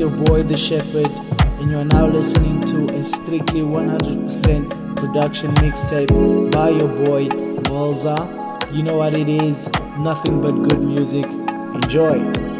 your boy The Shepherd, and you are now listening to a strictly 100% production mixtape by your boy Walza. You know what it is, nothing but good music. Enjoy.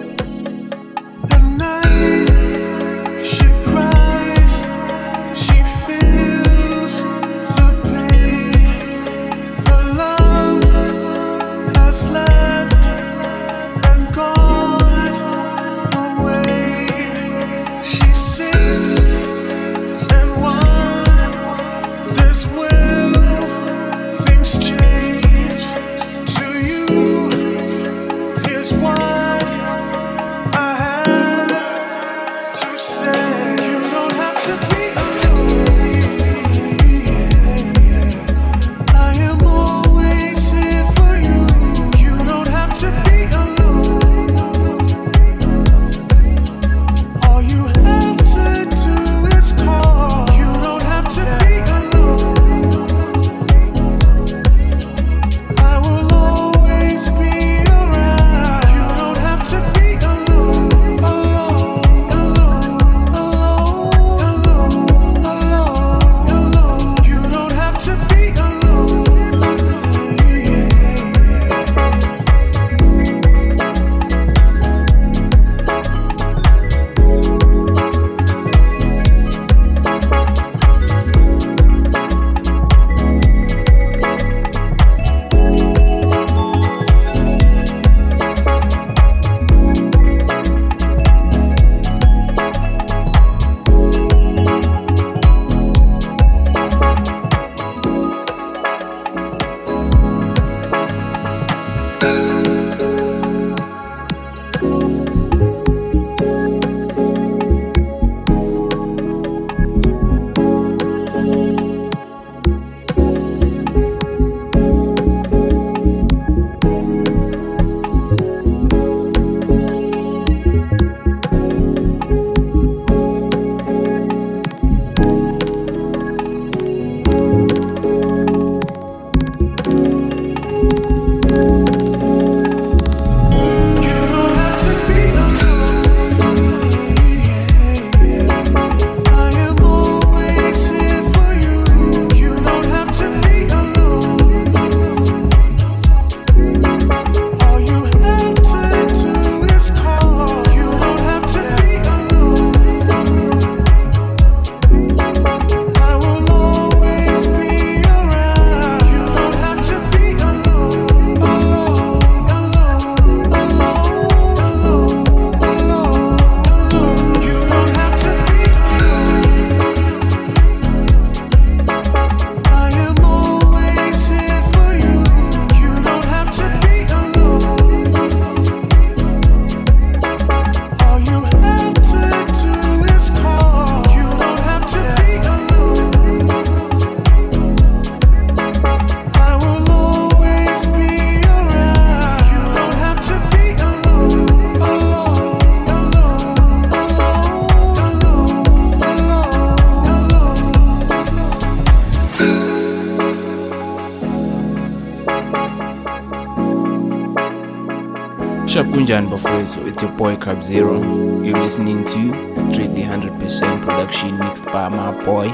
Kunjan Bafwezo, it's your boy Crab Zero. You're listening to Strictly 100% production mixed by my boy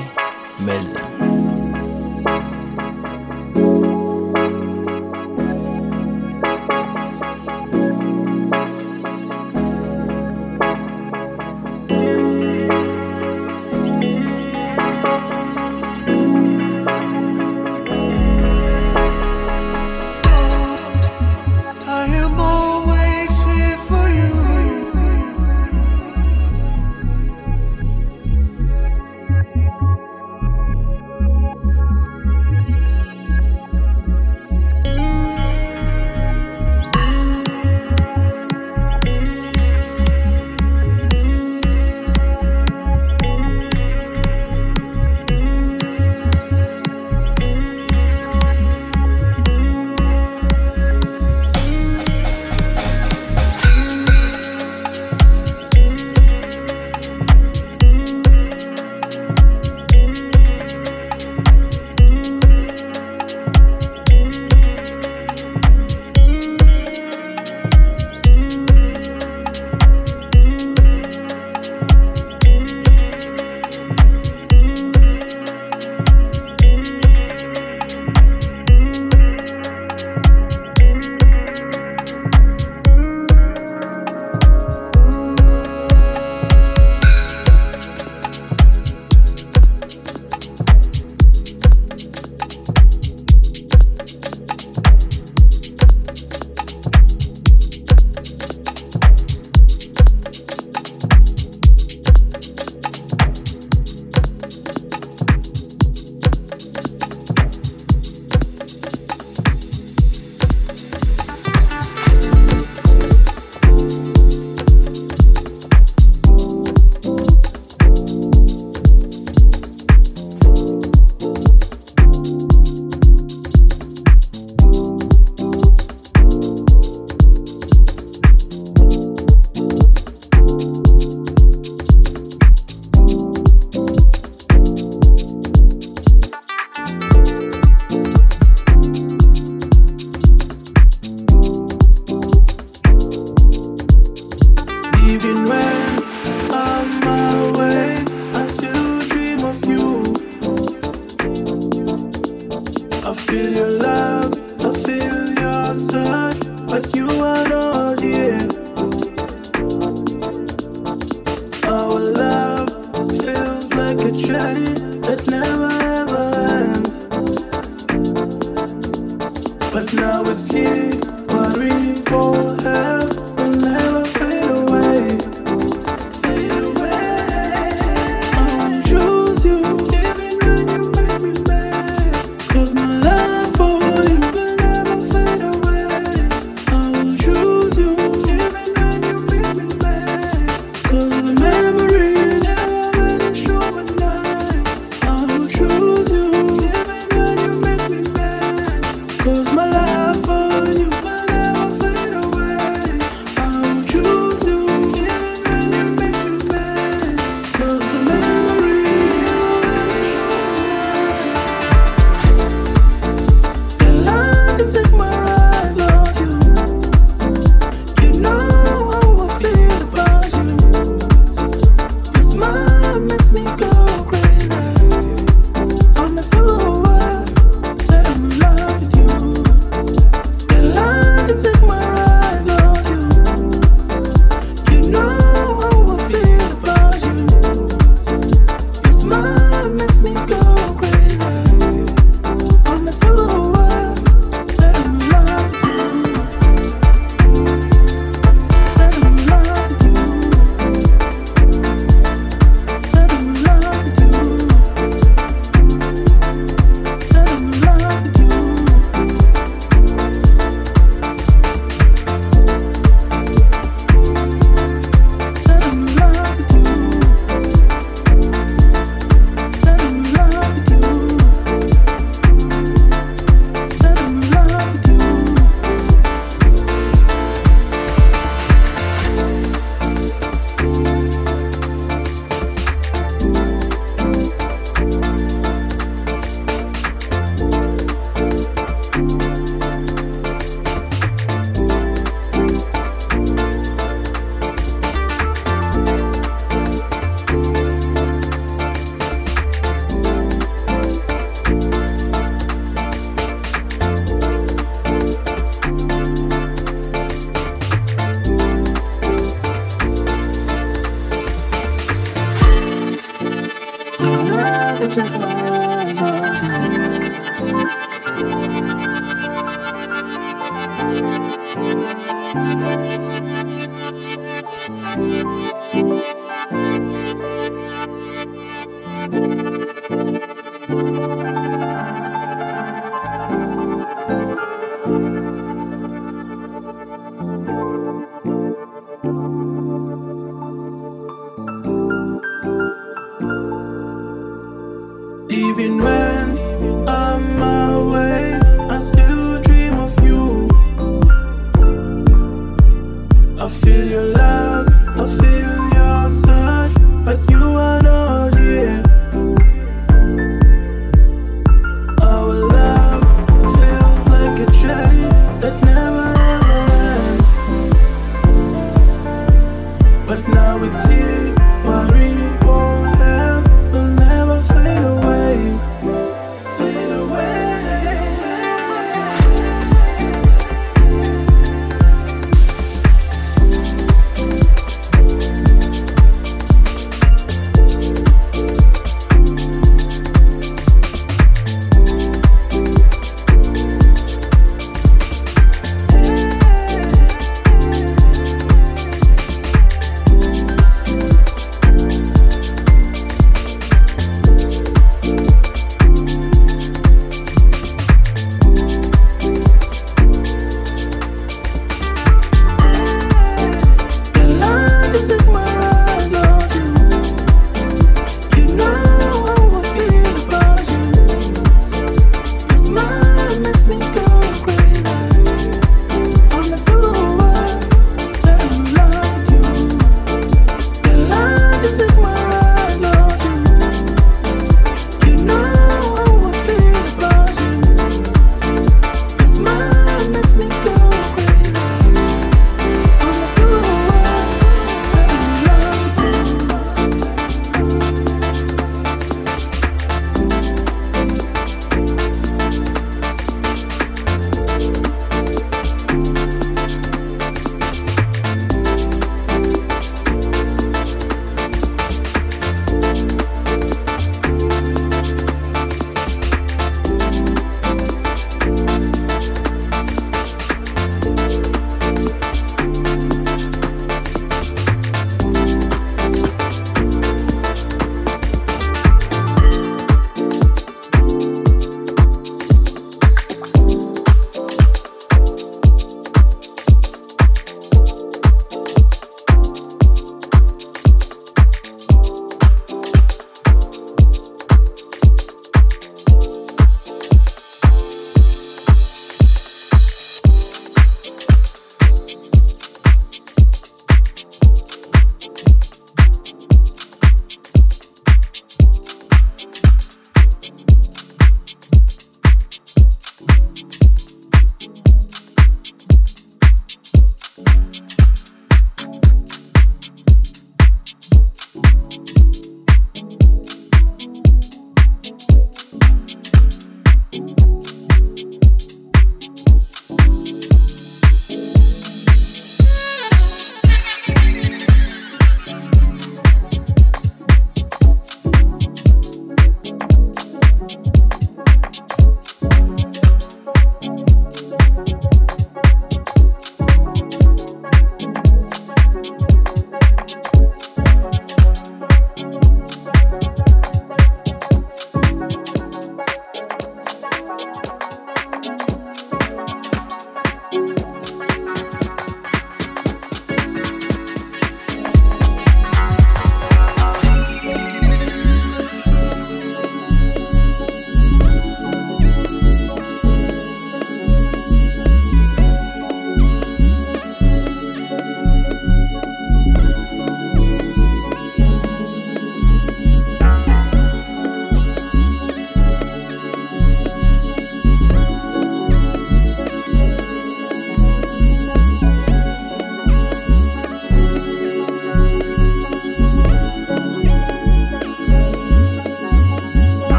Merlzar.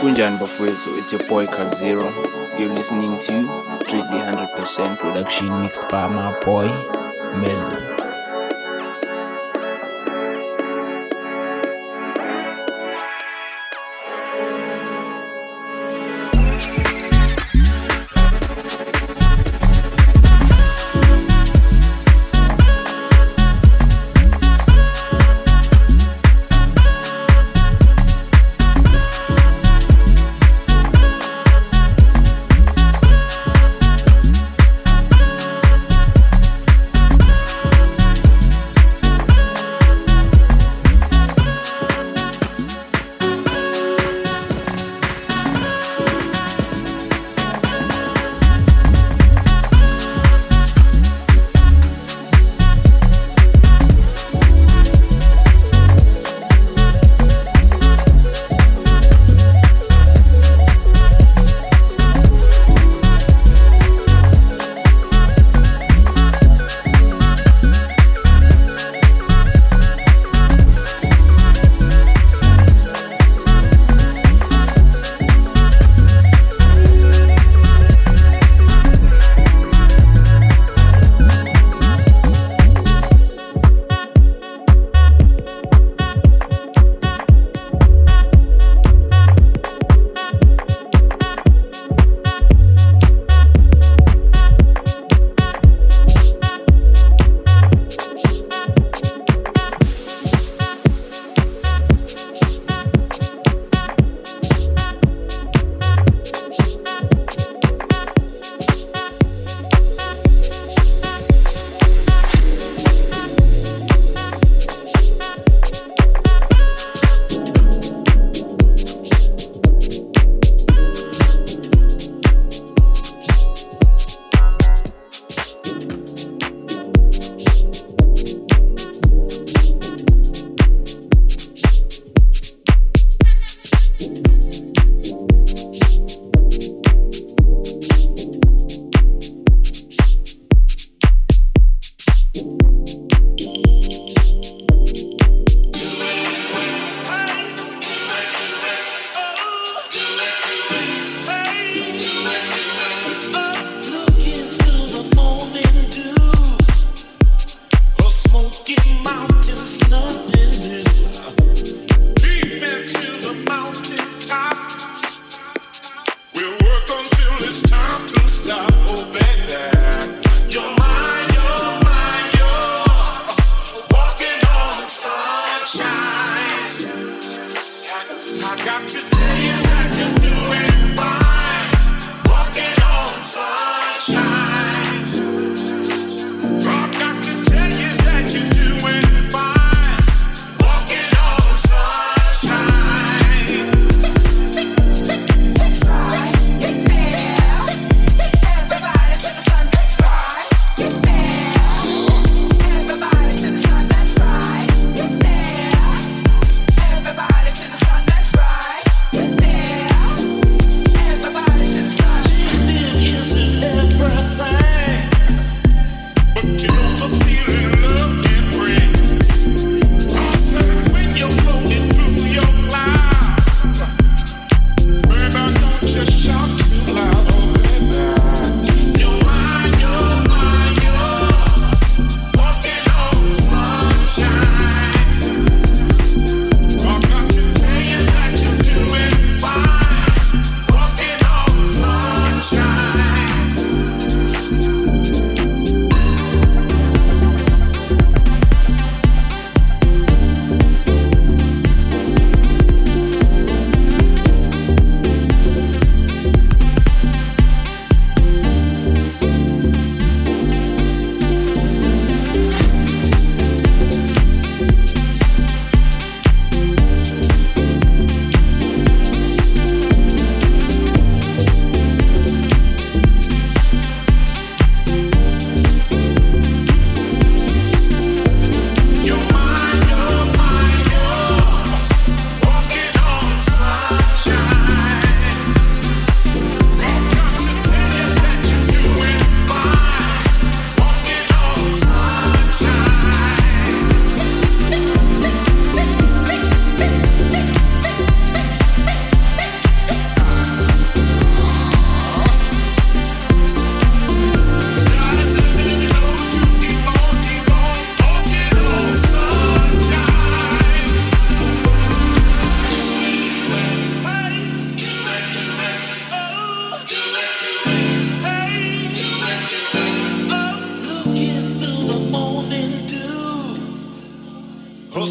Kunjani bafowethu? It's your boy Crab Zero. You're listening to Strictly 100% production mixed by my boy Merlzar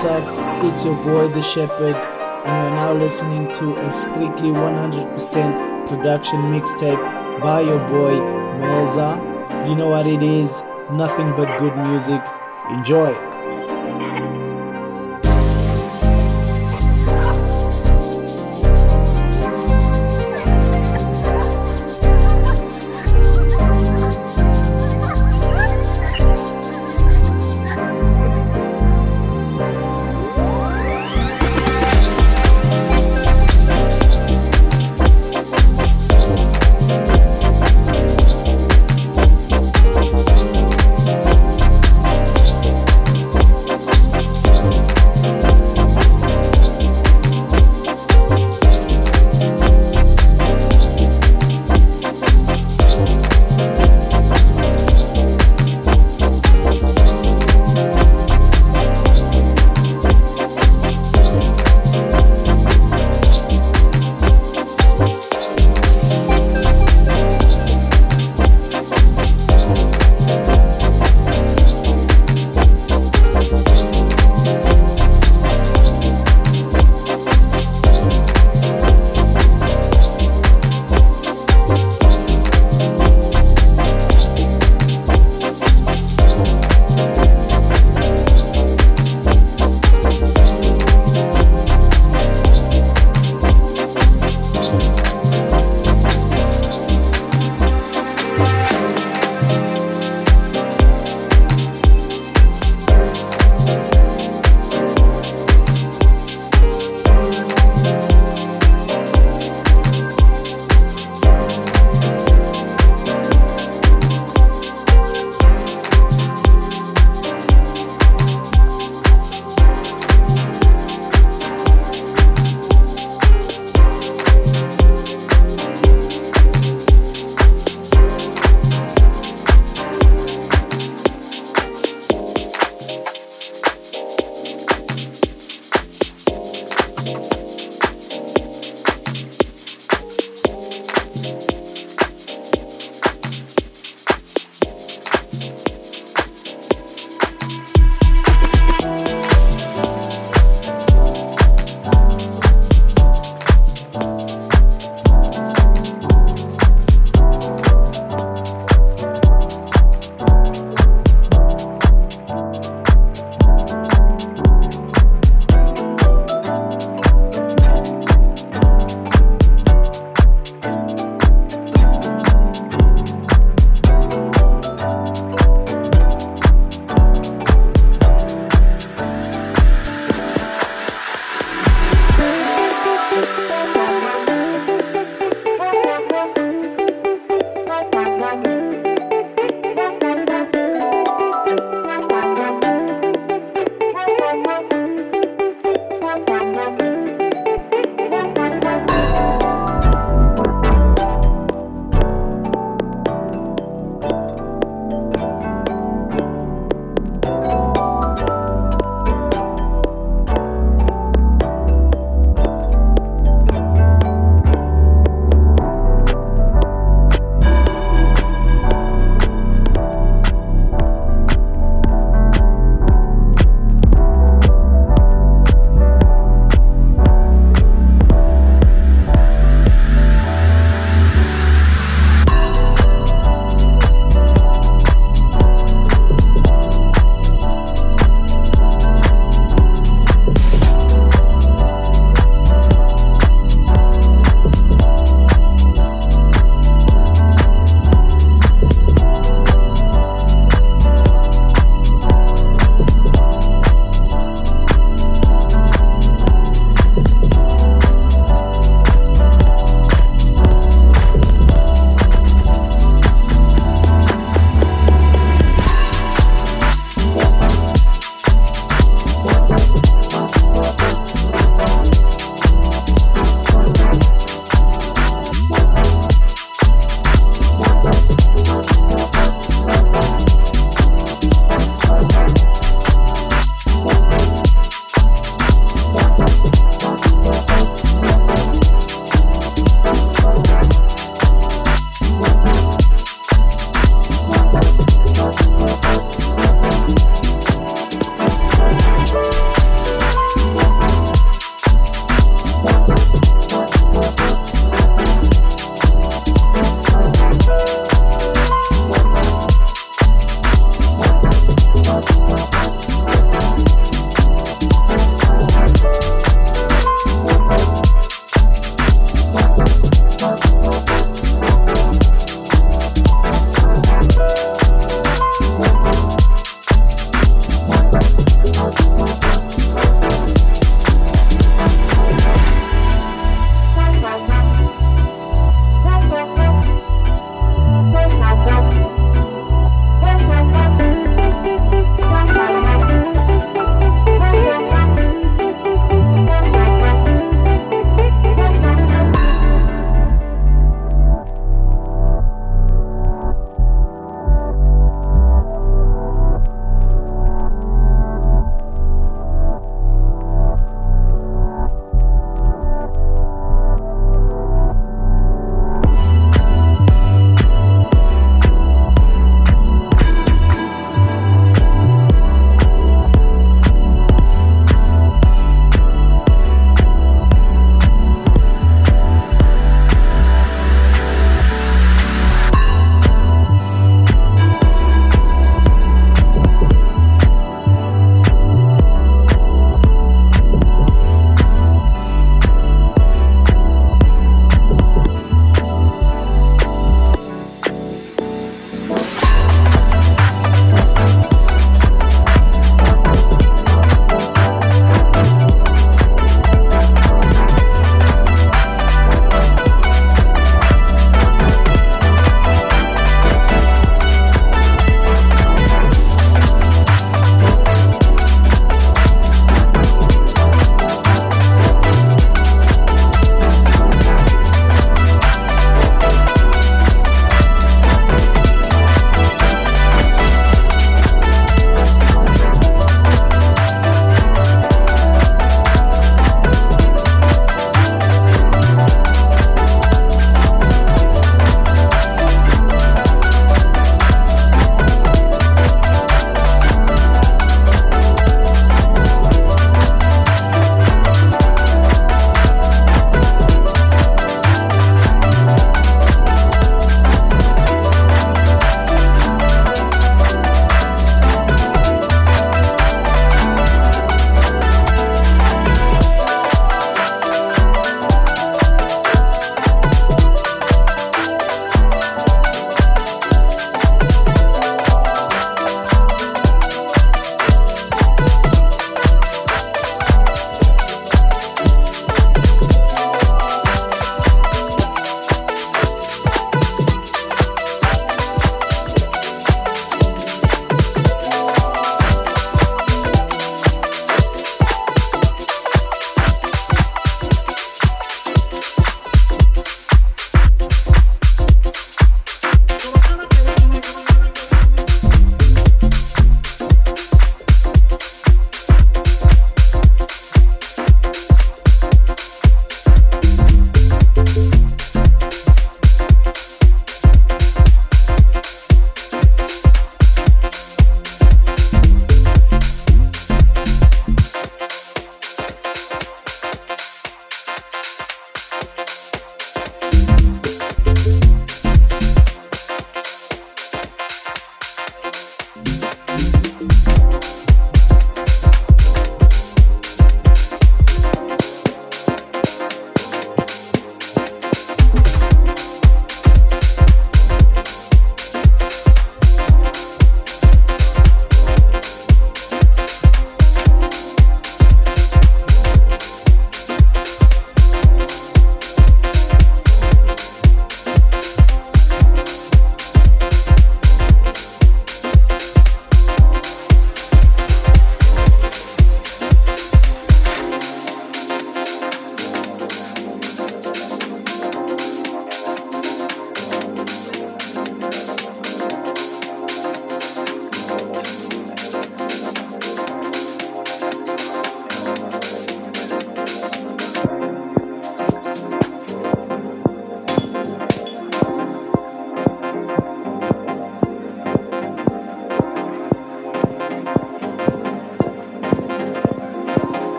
what's up? It's your boy The Shepherd, and you're now listening to a strictly 100% production mixtape by your boy Merlzar. You know what it is, nothing but good music. Enjoy!